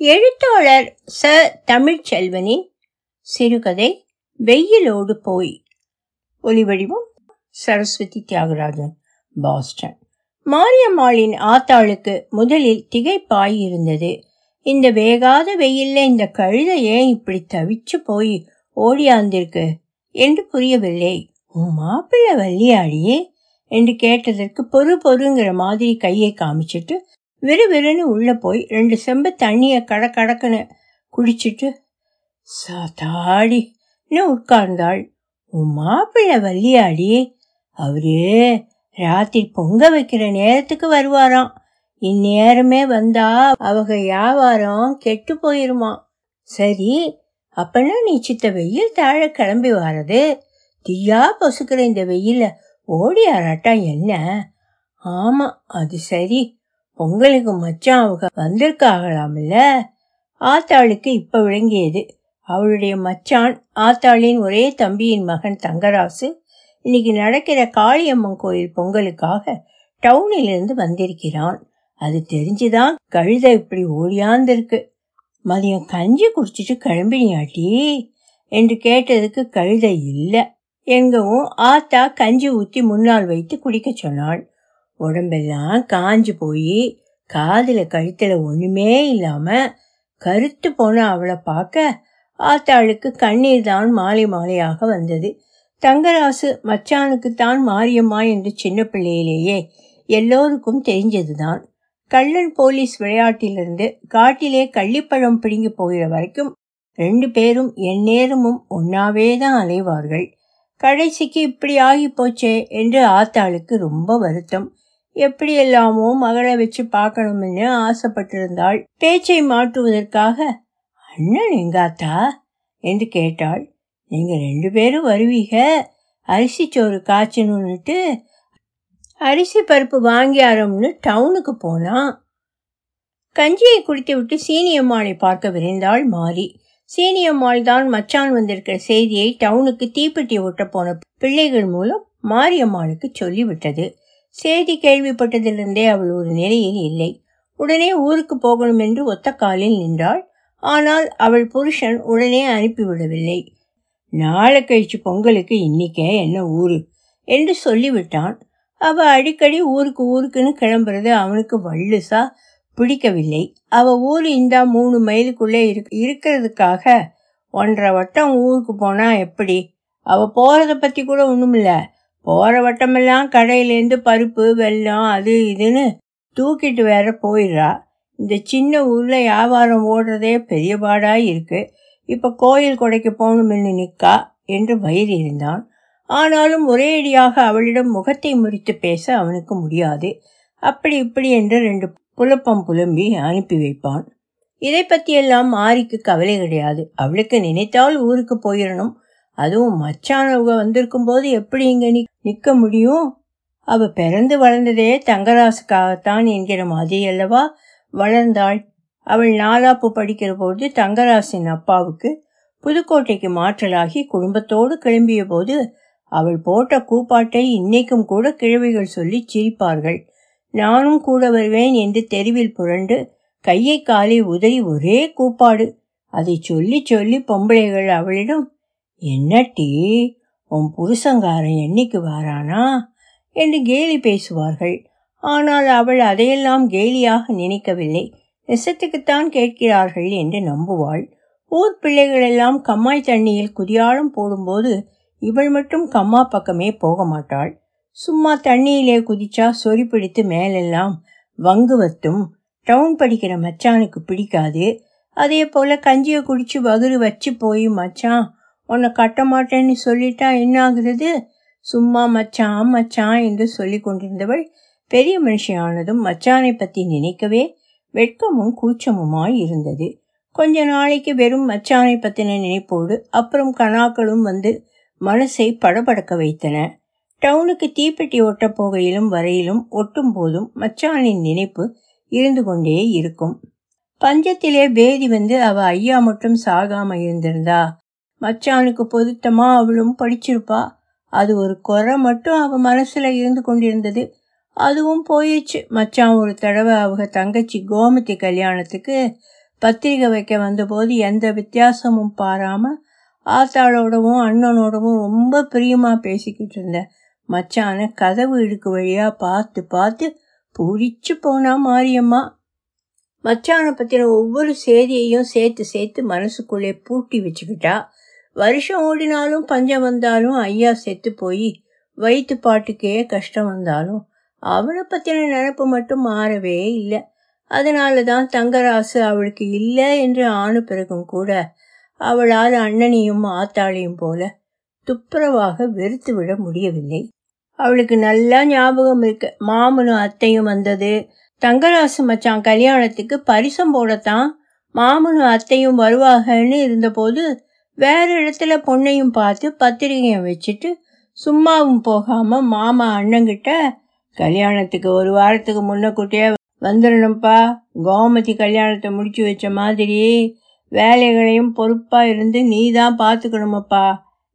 எழுத்தாளர் ச. தமிழ்ச்செல்வனின் சிறுகதை வெயிலோடு போய் ஒலிவடிவம் சரஸ்வதி தியாகராஜன் பாஸ்டன். மாரியம்மாளின் ஆத்தாளுக்கு முதலில் திகைப்பாய் இருந்தது. இந்த வேகாத வெயில்ல இந்த கழுதை ஏன் இப்படி தவிச்சு போய் ஓடியாந்திருக்கு என்று புரியவில்லை. உன் மாப்பிள்ளை வள்ளியாடியே என்று கேட்டதற்கு பொறு பொறுங்கிற மாதிரி கையை காமிச்சிட்டு விறுவிறுன்னு உள்ள போய் ரெண்டு செம்பு தண்ணிய கடக்கடக்குன்னு குடிச்சிட்டு சாத்தாடின்னு உட்கார்ந்தாள். உன் மாப்பிள்ளை வள்ளியாடி அவரு ராத்திரி பொங்க வைக்கிற நேரத்துக்கு வருவாராம். இந்நேரமே வந்தா அவங்க வியாபாரம் கெட்டு போயிருமா சரி அப்பனா நீ சித்த வெயில் தாழ கிளம்பி வர்றது தீயா பொசுக்கிற இந்த வெயில ஓடி ஆராட்டா என்ன? ஆமா அது சரி. பொங்கலுக்கு மச்சான் அவங்க வந்திருக்காகலாம்ல ஆத்தாளுக்கு இப்ப விளங்கியது. அவளுடைய மச்சான் ஆத்தாளின் ஒரே தம்பியின் மகன் தங்கராசு இன்னைக்கு நடக்கிற காளியம்மன் கோயில் பொங்கலுக்காக டவுனிலிருந்து வந்திருக்கிறான். அது தெரிஞ்சுதான் கழுத இப்படி ஓடியாந்திருக்கு. மதியம் கஞ்சி குடிச்சிட்டு கிளம்பினியாட்டி? என்று கேட்டதுக்கு கழுத இல்லை. எங்கவும் ஆத்தா கஞ்சி ஊற்றி முன்னால் வைத்து குடிக்க சொன்னாள். உடம்பெல்லாம் காஞ்சு போய் காதில் கழுத்தில் ஒன்றுமே இல்லாமல் கருத்து போன அவளை பார்க்க ஆத்தாளுக்கு கண்ணீர் தான் மாலை மாலையாக வந்தது. தங்கராசு மச்சானுக்குத்தான் மாரியம்மா என்று சின்ன பிள்ளையிலேயே எல்லோருக்கும் தெரிஞ்சதுதான். கள்ளன் போலீஸ் விளையாட்டிலிருந்து காட்டிலே கள்ளிப்பழம் பிடுங்கி போகிற வரைக்கும் ரெண்டு பேரும் எந்நேரமும் ஒன்னாவே தான் அலைவார்கள். கடைசிக்கு இப்படி ஆகி போச்சே என்று ஆத்தாளுக்கு ரொம்ப வருத்தம். எப்படியெல்லாமோ மகளை வச்சு பார்க்கணும்னு ஆசைப்பட்டிருந்தாள். பேச்சை மாற்றுவதற்காக அண்ணன் எங்காத்தா? என்று கேட்டாள். நீங்க ரெண்டு பேரும் வருவீக? அரிசி சோறு காய்ச்சணுன்னுட்டு அரிசி பருப்பு வாங்கியாரோம்னு டவுனுக்கு போனான் கஞ்சியை குடித்து விட்டு சீனியம்மாளை பார்க்க விரைந்தாள் மாறி சீனியம்மாள் தான் மச்சான் வந்திருக்கிற செய்தியை டவுனுக்கு தீப்பெட்டி ஒட்ட போன பிள்ளைகள் மூலம் மாரியம்மாளுக்கு சொல்லிவிட்டது. செய்தி கேள்விப்பட்டதிலிருந்தே அவள் ஒரு நிலையில் இல்லை. உடனே ஊருக்கு போகணும் என்று ஒத்த காலில் நின்றாள். ஆனால் அவள் புருஷன் உடனே அனுப்பிவிடவில்லை. நாளை கழிச்சு பொங்கலுக்கு இன்னிக்கே என்ன ஊரு? என்று சொல்லிவிட்டான். அவ அடிக்கடி ஊருக்கு ஊருக்குன்னு கிளம்புறது அவனுக்கு வள்ளுசா பிடிக்கவில்லை. அவ ஊர் இந்த மூணு மைலுக்குள்ளே இருக்கிறதுக்காக ஒன்றரை வட்டம் ஊருக்கு போனா எப்படி? அவ போறத பத்தி கூட ஒண்ணுமில்ல. போகிற வட்டமெல்லாம் கடையிலேருந்து பருப்பு வெல்லம் அது இதுன்னு தூக்கிட்டு வேற போயிடுறா. இந்த சின்ன ஊரில் வியாபாரம் ஓடுறதே பெரிய பாடாக இருக்குது இப்போ கோயில் கொடைக்கு போகணும்னு நிற்கா என்று வயிறு இருந்தான் ஆனாலும் ஒரேடியாக அவளிடம் முகத்தை முறித்து பேச அவனுக்கு முடியாது. அப்படி இப்படி என்று ரெண்டு புலப்பம் புலம்பி அனுப்பி வைப்பான். இதை பற்றியெல்லாம் மாரிக்கு கவலை கிடையாது. அவளுக்கு நினைத்தால் ஊருக்கு போயிடணும் அதுவும் மச்சானவங்க வந்திருக்கும் போது எப்படி இங்க நிற்க முடியும்? அவ பிறந்து வளர்ந்ததே தங்கராசுக்காகத்தான் என்கிற மாதிரி அல்லவா? வளர்ந்தாள். அவள் நாலாப்பு படிக்கிற போது தங்கராசின் அப்பாவுக்கு புதுக்கோட்டைக்கு மாற்றலாகி குடும்பத்தோடு கிளம்பிய போது அவள் போட்ட கூப்பாட்டை இன்னைக்கும் கூட கிழவிகள் சொல்லி சிரிப்பார்கள். நானும் கூட வருவேன் என்று தெருவில் புரண்டு கையை காலை உதறி ஒரே கூப்பாடு. அதை சொல்லி சொல்லி பொம்பளைகள் அவளிடம் என்ன டீ? உன் புருஷங்காரன் என்னைக்கு வாரானா? என்று கேலி பேசுவார்கள். ஆனால் அவள் அதையெல்லாம் கேலியாக நினைக்கவில்லை. நெசத்துக்குத்தான் கேட்கிறார்கள் என்று நம்புவாள். ஊர் பிள்ளைகளெல்லாம் கம்மாய் தண்ணியில் குதியாளம் போடும்போது இவள் மட்டும் கம்மா பக்கமே போக மாட்டாள் சும்மா தண்ணியிலே குதிச்சா சொறி பிடித்து மேலெல்லாம் வங்கு வத்தும் டவுன் படிக்கிற மச்சானுக்கு பிடிக்காது. அதே போல கஞ்சியை குடிச்சு வகுறு வச்சு போய் மச்சான் உன்னை கட்ட மாட்டேன்னு சொல்லிட்டா என்ன ஆகுறது சும்மா மச்சான் மச்சான் என்று சொல்லி கொண்டிருந்தவள் பெரிய மனுஷியானதும் மச்சானை பற்றி நினைக்கவே வெட்கமும் கூச்சமுமாய் இருந்தது. கொஞ்ச நாளைக்கு வெறும் மச்சானை பற்றின நினைப்போடு அப்புறம் கணாக்களும் வந்து மனசை படபடக்க வைத்தன. டவுனுக்கு தீப்பெட்டி ஒட்ட போகையிலும் வரையிலும் ஒட்டும் போதும் மச்சானின் நினைப்பு இருந்து கொண்டே இருக்கும். பஞ்சத்திலே பேதி வந்து அவ ஐயா மட்டும் சாகாம இருந்திருந்தா மச்சானுக்கு பொருத்தமா அவளும் படிச்சிருப்பா. அது ஒரு குறை மட்டும் அவ மனசுல இருந்து கொண்டிருந்தது. அதுவும் போயிடுச்சு. மச்சான் ஒரு தடவை அவங்க தங்கச்சி கோமதி கல்யாணத்துக்கு பத்திரிகை வைக்க வந்தபோது எந்த வித்தியாசமும் பாராம ஆத்தாளோடவும் அண்ணனோடவும் ரொம்ப பிரியமா பேசிக்கிட்டு இருந்த மச்சான கதவு இடுக்கு வழியா பார்த்து பார்த்து பூரிச்சு போனா மாரியம்மா. மச்சானை பற்றின ஒவ்வொரு செய்தியையும் சேர்த்து சேர்த்து மனசுக்குள்ளே பூட்டி வச்சுக்கிட்டா. வருஷம் ஓடினாலும் பஞ்சம் வந்தாலும் ஐயா செத்து போய் வயிற்று பாட்டுக்கே கஷ்டம் வந்தாலும் அவனை பற்றின நினப்பு மட்டும் மாறவே இல்லை. அதனால தான் தங்கராசு அவளுக்கு இல்லை என்று ஆணு பிறகும் கூட அவளால் அண்ணனையும் ஆத்தாளையும் போல துப்புரவாக வெறுத்து விட முடியவில்லை. அவளுக்கு நல்லா ஞாபகம் இருக்கு. மாமனும் அத்தையும் வந்தது. தங்கராசு மச்சான் கல்யாணத்துக்கு பரிசம் போடத்தான் மாமனும் அத்தையும் வருவாகன்னு இருந்தபோது வேற இடத்துல பொண்ணையும் பார்த்து பத்திரிகையை வச்சுட்டு சும்மாவும் போகாம மாமா அண்ணங்கிட்ட கல்யாணத்துக்கு ஒரு வாரத்துக்கு முன்னக்கூட்டியே வந்துடணும்ப்பா கோமதி கல்யாணத்தை முடிச்சு வச்ச மாதிரி வேலைகளையும் பொறுப்பாக இருந்து நீ தான் பார்த்துக்கணுமப்பா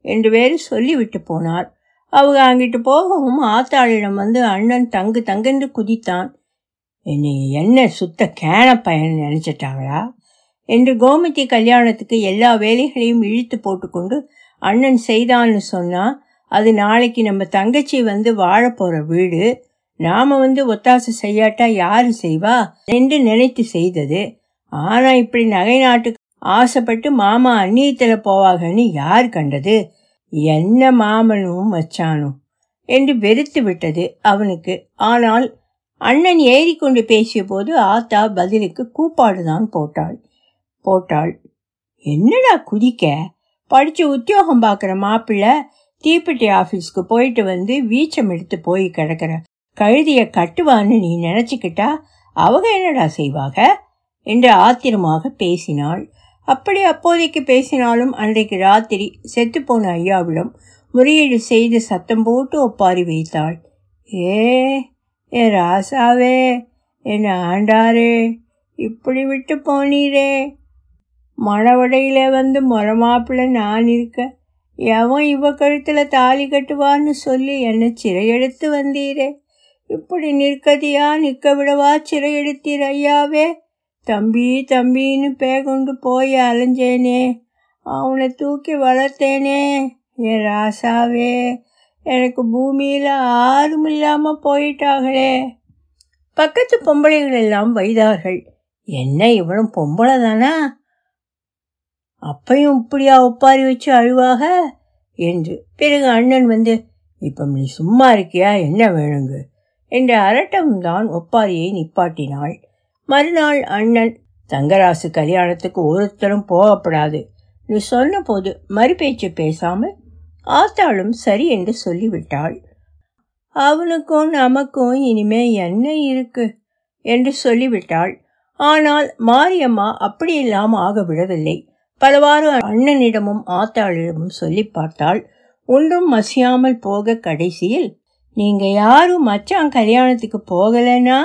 என்று வேறு சொல்லிவிட்டு போனார். அவங்க அங்கிட்டு போகவும் ஆத்தாளிடம் வந்து அண்ணன் தங்கு தங்கென்று குதித்தான். என்னை என்ன சுத்த கேன பயன் நினைச்சிட்டாங்களா? என்று கோமதி கல்யாணத்துக்கு எல்லா வேலைகளையும் இழுத்து போட்டுக்கொண்டு அண்ணன் செய்தான்னு சொன்னா அது நாளைக்கு நம்ம தங்கச்சி வந்து வாழப்போகிற வீடு நாம வந்து ஒத்தாசை செய்யாட்டா யாரு செய்வா? என்று நினைத்து செய்தது. ஆனா இப்படி நகை நாட்டுக்கு ஆசைப்பட்டு மாமா அந்நியத்துல போவாங்கன்னு யார் கண்டது? என்ன மாமனும் மச்சானும் என்று வெறுத்து விட்டது அவனுக்கு. ஆனால் அண்ணன் ஏறிக்கொண்டு பேசிய போது ஆத்தா பதிலுக்கு கூப்பாடுதான் போட்டாள். போட்டாள். என்னடா குதிக்க? படிச்சு உத்தியோகம் பார்க்குற மாப்பிள்ளை தீப்பெட்டி ஆஃபீஸ்க்கு போயிட்டு வந்து வீச்சம் எடுத்து போய் கிடக்கிற. கழுதிய கட்டுவான்னு நீ நினச்சிக்கிட்டா அவங்க என்னடா செய்வாக என்று ஆத்திரமாக பேசினாள். அப்படி அப்போதைக்கு பேசினாலும் அன்றைக்கு ராத்திரி செத்துப்போன ஐயாவிடம் முறையீடு செய்து சத்தம் போட்டு ஒப்பாரி வைத்தாள். ஏ ஏ ராசாவே என்ன ஆண்டாரே இப்படி விட்டு போனீரே மணவடையில வந்து மொரமாப்பிள்ள நான் இருக்க எவன் இவ கழுத்துல தாலி கட்டுவான்னு சொல்லி என்னை சிறையெடுத்து வந்தீரே. இப்படி நிற்கதியா? நிற்க விடவா? சிறையெடுத்தீர் ஐயாவே. தம்பி தம்பின்னு பேகொண்டு போய் அலைஞ்சேனே. அவனை தூக்கி வளர்த்தேனே. என் ராசாவே எனக்கு பூமியில் ஆறும் இல்லாமல் போயிட்டாங்களே பக்கத்து பொம்பளைகள் எல்லாம் வைதார்கள். என்ன இவனும் பொம்பளை தானா அப்பையும் இப்படியா ஒப்பாரி வச்சு அழுவாக? என்று பிறகு அண்ணன் வந்து இப்போ நீ சும்மா இருக்கியா? என்ன வேணுங்க? என்ற அரட்டம்தான் ஒப்பாரியை நிப்பாட்டினாள். மறுநாள் அண்ணன் தங்கராசு கல்யாணத்துக்கு ஒருத்தரும் போகப்படாது. நீ சொன்ன போது மறுபேச்சு பேசாமல் ஆத்தாளும் சரி என்று சொல்லிவிட்டாள். அவனுக்கும் நமக்கும் இனிமே என்ன இருக்கு? என்று சொல்லிவிட்டாள். ஆனால் மாரியம்மா அப்படியெல்லாம் ஆக விடவில்லை. பலவாறு அண்ணனிடமும் ஆத்தாளிடமும் சொல்லி பார்த்தாள் ஒன்றும் மசியாமல் போக கடைசியில் நீங்க யாரும் மச்சான் கல்யாணத்துக்கு போகலைன்னா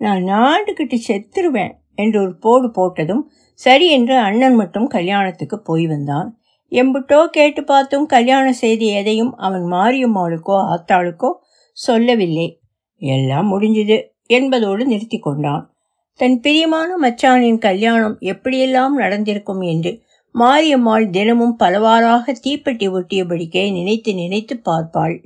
நான் நாட்டுக்கிட்டு செத்துருவேன் என்று ஒரு போடு போட்டதும் சரி என்று அண்ணன் மட்டும் கல்யாணத்துக்கு போய் வந்தான். எம்புட்டோ கேட்டு பார்த்தும் கல்யாண செய்தி எதையும் அவன் மாரியம்மாளுக்கோ ஆத்தாளுக்கோ சொல்லவில்லை. எல்லாம் முடிஞ்சது என்பதோடு நிறுத்தி கொண்டான். தன் பிரியமான மச்சானின் கல்யாணம் எப்படியெல்லாம் நடந்திருக்கும்? என்று மாரியம்மாள் தினமும் பலவாறாக தீப்பெட்டி ஒட்டியபடிக்கே நினைத்து நினைத்து பார்ப்பாள்.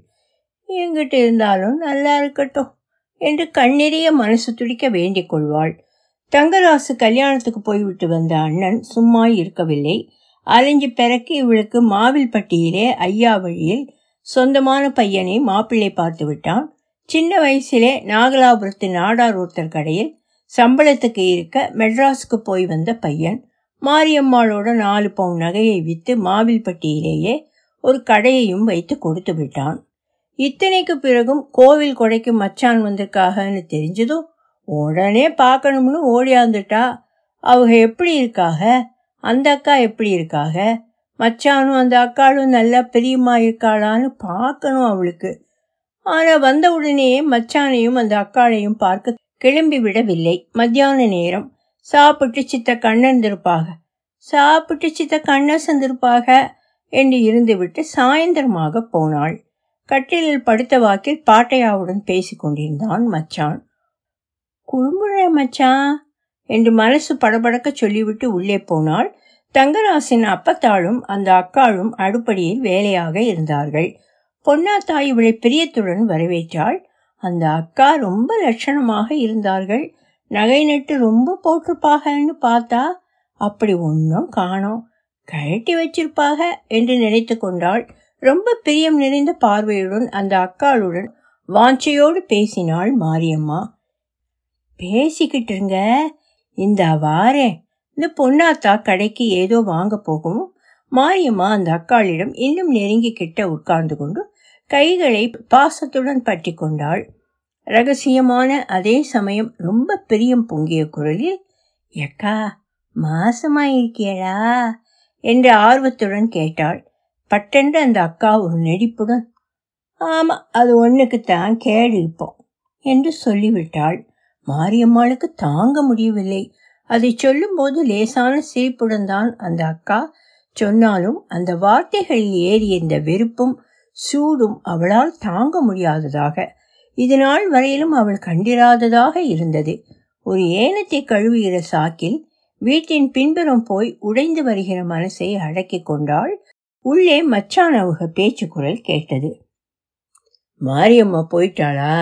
எங்கிட்டு இருந்தாலும் நல்லா இருக்கட்டும் என்று கண்ணெறிய மனசு துடிக்க வேண்டிக் கொள்வாள். தங்கராசு கல்யாணத்துக்கு போய்விட்டு வந்த அண்ணன் சும்மா இருக்கவில்லை. அலைஞ்சு பிறக்கி இவளுக்கு மாவில்பட்டியிலே ஐயா வழியில் சொந்தமான பையனை மாப்பிள்ளை பார்த்து விட்டான். சின்ன வயசிலே நாகலாபுரத்து நாடார் ஒருத்தர் கடையில் சம்பளத்துக்கு இருக்க மெட்ராஸுக்கு போய் வந்த பையன். மாரியம்மாளோட நாலு பவுன் நகையை விற்று மாவில்பட்டியிலேயே ஒரு கடையையும் வைத்து கொடுத்து விட்டான். இத்தனைக்கு பிறகும் கோவில் கொடைக்கு மச்சான் வந்திருக்காகன்னு தெரிஞ்சதும் உடனே பார்க்கணும்னு ஓடியாந்துட்டா. அவங்க எப்படி இருக்காக? அந்த அக்கா எப்படி இருக்காக? மச்சானும் அந்த அக்காளும் நல்லா பெரியம்மா இருக்காளான்னு பார்க்கணும் அவளுக்கு. ஆனால் வந்த உடனேயே மச்சானையும் அந்த அக்காளையும் பார்க்க கிளம்பி விடவில்லை மத்தியான நேரம். சாப்பிட்டு சித்த கண்ணந்திருப்பாக சாப்பிட்டு சித்த கண்ணசந்திருப்பாக என்று இருந்துவிட்டு சாயந்தரமாக போனாள். கட்டிலில் படுத்த வாக்கில் பாட்டையாவுடன் பேசிக் கொண்டிருந்தான் மச்சான். குழும்புழ மச்சான் என்று மனசு படபடக்க சொல்லிவிட்டு உள்ளே போனாள். தங்கராசின் அப்பத்தாளும் அந்த அக்காளும் அடுப்படியில் வேலையாக இருந்தார்கள். பொன்னாத்தாய் இவளை பிரியத்துடன் வரவேற்றாள். அந்த அக்கா ரொம்ப லட்சணமாக இருந்தார்கள். நகை நட்டு ரொம்ப போட்டிருப்பாகன்னு பார்த்தா அப்படி ஒன்றும் காணோம். கழட்டி வச்சிருப்பாக என்று நினைத்து கொண்டாள். ரொம்ப பிரியம் நிறைந்த பார்வையுடன் அந்த அக்காளுடன் வாஞ்சையோடு பேசினாள் மாரியம்மா. பேசிக்கிட்டு இருங்க. இந்த வாரேன் இந்த பொன்னாத்தா கடைக்கு ஏதோ வாங்க போகும். மாரியம்மா அந்த அக்காளிடம் இன்னும் நெருங்கி கிட்ட உட்கார்ந்து கொண்டு கைகளை பாசத்துடன் பற்றி கொண்டாள். ரகசியமான அதே சமயம் ரொம்ப பிரியம் பொங்கிய குரலில் எக்கா மாசமாயிருக்கியடா? என்று ஆர்வத்துடன் கேட்டாள். பட்டென்று அந்த அக்கா ஒரு நெடிப்புடன் ஆமாம் அது ஒன்றுக்குத்தான் கேடு இருப்போம் என்று சொல்லிவிட்டாள். மாரியம்மாளுக்கு தாங்க முடியவில்லை. அதை சொல்லும்போது லேசான சிரிப்புடன் தான் அந்த அக்கா சொன்னாலும் அந்த வார்த்தைகளில் ஏறிய இந்த வெறுப்பும் சூடும் அவளால் தாங்க முடியாததாக இது நாள் வரையிலும் அவள் கண்டிராததாக இருந்தது. ஒரு ஏனத்தை கழுவுகிற சாக்கில் வீட்டின் பின்புறம் போய் உடைந்து வருகிற மனசை அடக்கிக் கொண்டாள். உள்ளே மச்சான் அவங்க பேச்சு குரல் கேட்டது. மாரியம்மா போயிட்டாளா?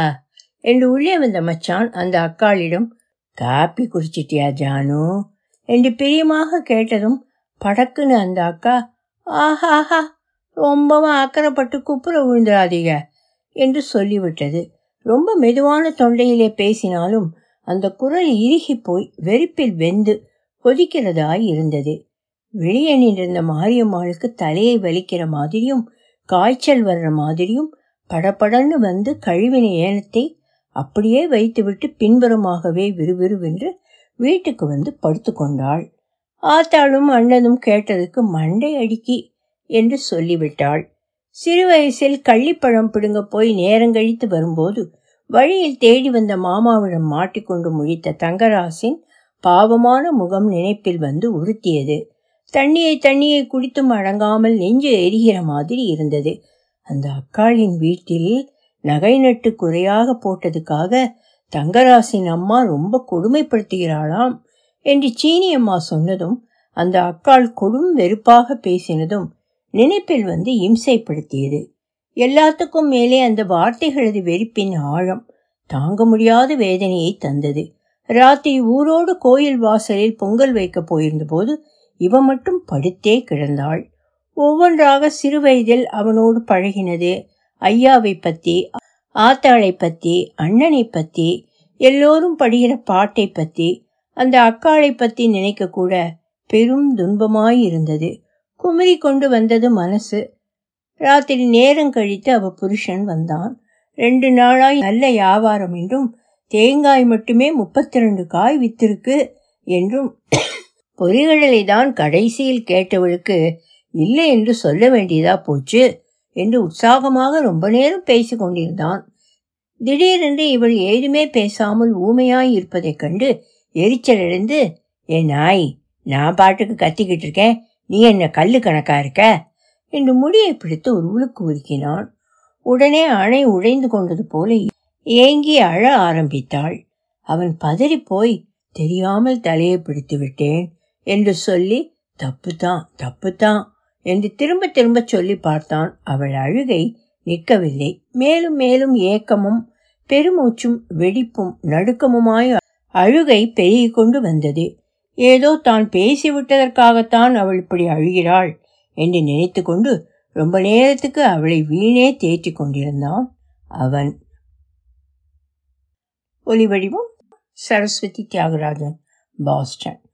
என்று உள்ளே வந்த மச்சான் அந்த அக்காளிடம் காப்பி குடிச்சிட்டியா ஜானு? என்று பிரியமாக கேட்டதும் படக்குன்னு அந்த அக்கா ஆஹாஹா ரொம்பவும் அக்கறைப்பட்டு குப்புற விழுந்துடாதீங்க என்று சொல்லிவிட்டது. ரொம்ப மெதுவான தொண்டையிலே பேசினாலும் அந்த குரல் இறுகி போய் வெறுப்பில் வெந்து கொதிக்கிறதாய் இருந்தது. வெளியே நின்றிருந்த மாரியம்மாளுக்கு தலையை வலிக்கிற மாதிரியும் காய்ச்சல் வர்ற மாதிரியும் படபடன்னு வந்து கழிவின ஏனத்தை அப்படியே வைத்துவிட்டு பின்புறமாகவே விறுவிறுவென்று வீட்டுக்கு வந்து படுத்துக்கொண்டாள் ஆத்தாளும் அண்ணனும் கேட்டதுக்கு மண்டை அடிக்கி என்று சொல்லிவிட்டாள். சிறு வயசில் கள்ளிப்பழம் பிடுங்க போய் நேரங்கழித்து வரும்போது வழியில் தேடி வந்த மாமாவிடம் மாட்டிக்கொண்டு முழித்த தங்கராசின் பாவமான முகம் நினைப்பில் வந்து உறுத்தியது. தண்ணியை தண்ணியை குடித்தும் அடங்காமல் நெஞ்சு எரிகிற மாதிரி இருந்தது. அந்த அக்காளின் வீட்டில் நகை நட்டு குறையாக போட்டதுக்காக தங்கராசின் அம்மா ரொம்ப கொடுமைப்படுத்துகிறாளாம் என்று சீனி அம்மா சொன்னதும் அந்த அக்காள் கொடும் வெறுப்பாக பேசினதும் நினைப்பில் வந்து இம்சைப்படுத்தியது. எல்லாத்துக்கும் மேலே அந்த வார்த்தைகளது வெறுப்பின் ஆழம் தாங்க முடியாத வேதனையை தந்தது. ராத்திரி ஊரோடு கோயில் வாசலில் பொங்கல் வைக்க போயிருந்தபோது இவன் இவ மட்டும் படுத்தே கிடந்தாள். ஒவ்வொன்றாக சிறுவயதில் அவனோடு பழகினது ஐயாவை பத்தி ஆத்தாளை பத்தி அண்ணனை பத்தி எல்லோரும் படுகிற பாட்டை பத்தி அந்த அக்காளை பத்தி நினைக்க கூட பெரும் துன்பமாயிருந்தது. குமரி கொண்டு வந்தது மனசு. ராத்திரி நேரம் கழித்து அவ புருஷன் வந்தான். ரெண்டு நாளாய் நல்ல வியாபாரம் என்றும் தேங்காய் மட்டுமே முப்பத்தி ரெண்டு காய் வித்திருக்கு என்றும் பொறிகடலை தான் கடைசியில் கேட்டவளுக்கு இல்லை என்று சொல்ல வேண்டியதா போச்சு என்று உற்சாகமாக ரொம்ப நேரம் பேசி கொண்டிருந்தான். திடீரென்று இவள் ஏதுமே பேசாமல் ஊமையாய் இருப்பதைக் கண்டு எரிச்சலடைந்து என் நாய் நான் பாட்டுக்கு கத்திக்கிட்டு இருக்கேன். நீ என்ன கல்லு கணக்கா இருக்க? என்று முடியை பிடித்து ஒரு உழுக்கு உருக்கினான் உடனே அணை உடைந்து கொண்டது போல ஏங்கி அழ ஆரம்பித்தாள். அவன் பதறி போய் தெரியாமல் தலையை பிடித்து விட்டேன் என்று சொல்லி தப்புதான் தப்புதான் என்று திரும்ப திரும்ப சொல்லி பார்த்தான். அவள் அழுகை நிற்கவில்லை. மேலும் மேலும் ஏக்கமும் பெருமூச்சும் வெடிப்பும் நடுக்கமுமாய் அழுகை பெருகிக் கொண்டு வந்தது. ஏதோ தான் பேசிவிட்டதற்காகத்தான் அவள் இப்படி அழுகிறாள் என்று நினைத்து கொண்டு ரொம்ப நேரத்துக்கு அவளை வீணே தேற்றிக் கொண்டிருந்தான் அவன். ஒலிவடிவம் சரஸ்வதி தியாகராஜன் பாஸ்டன்.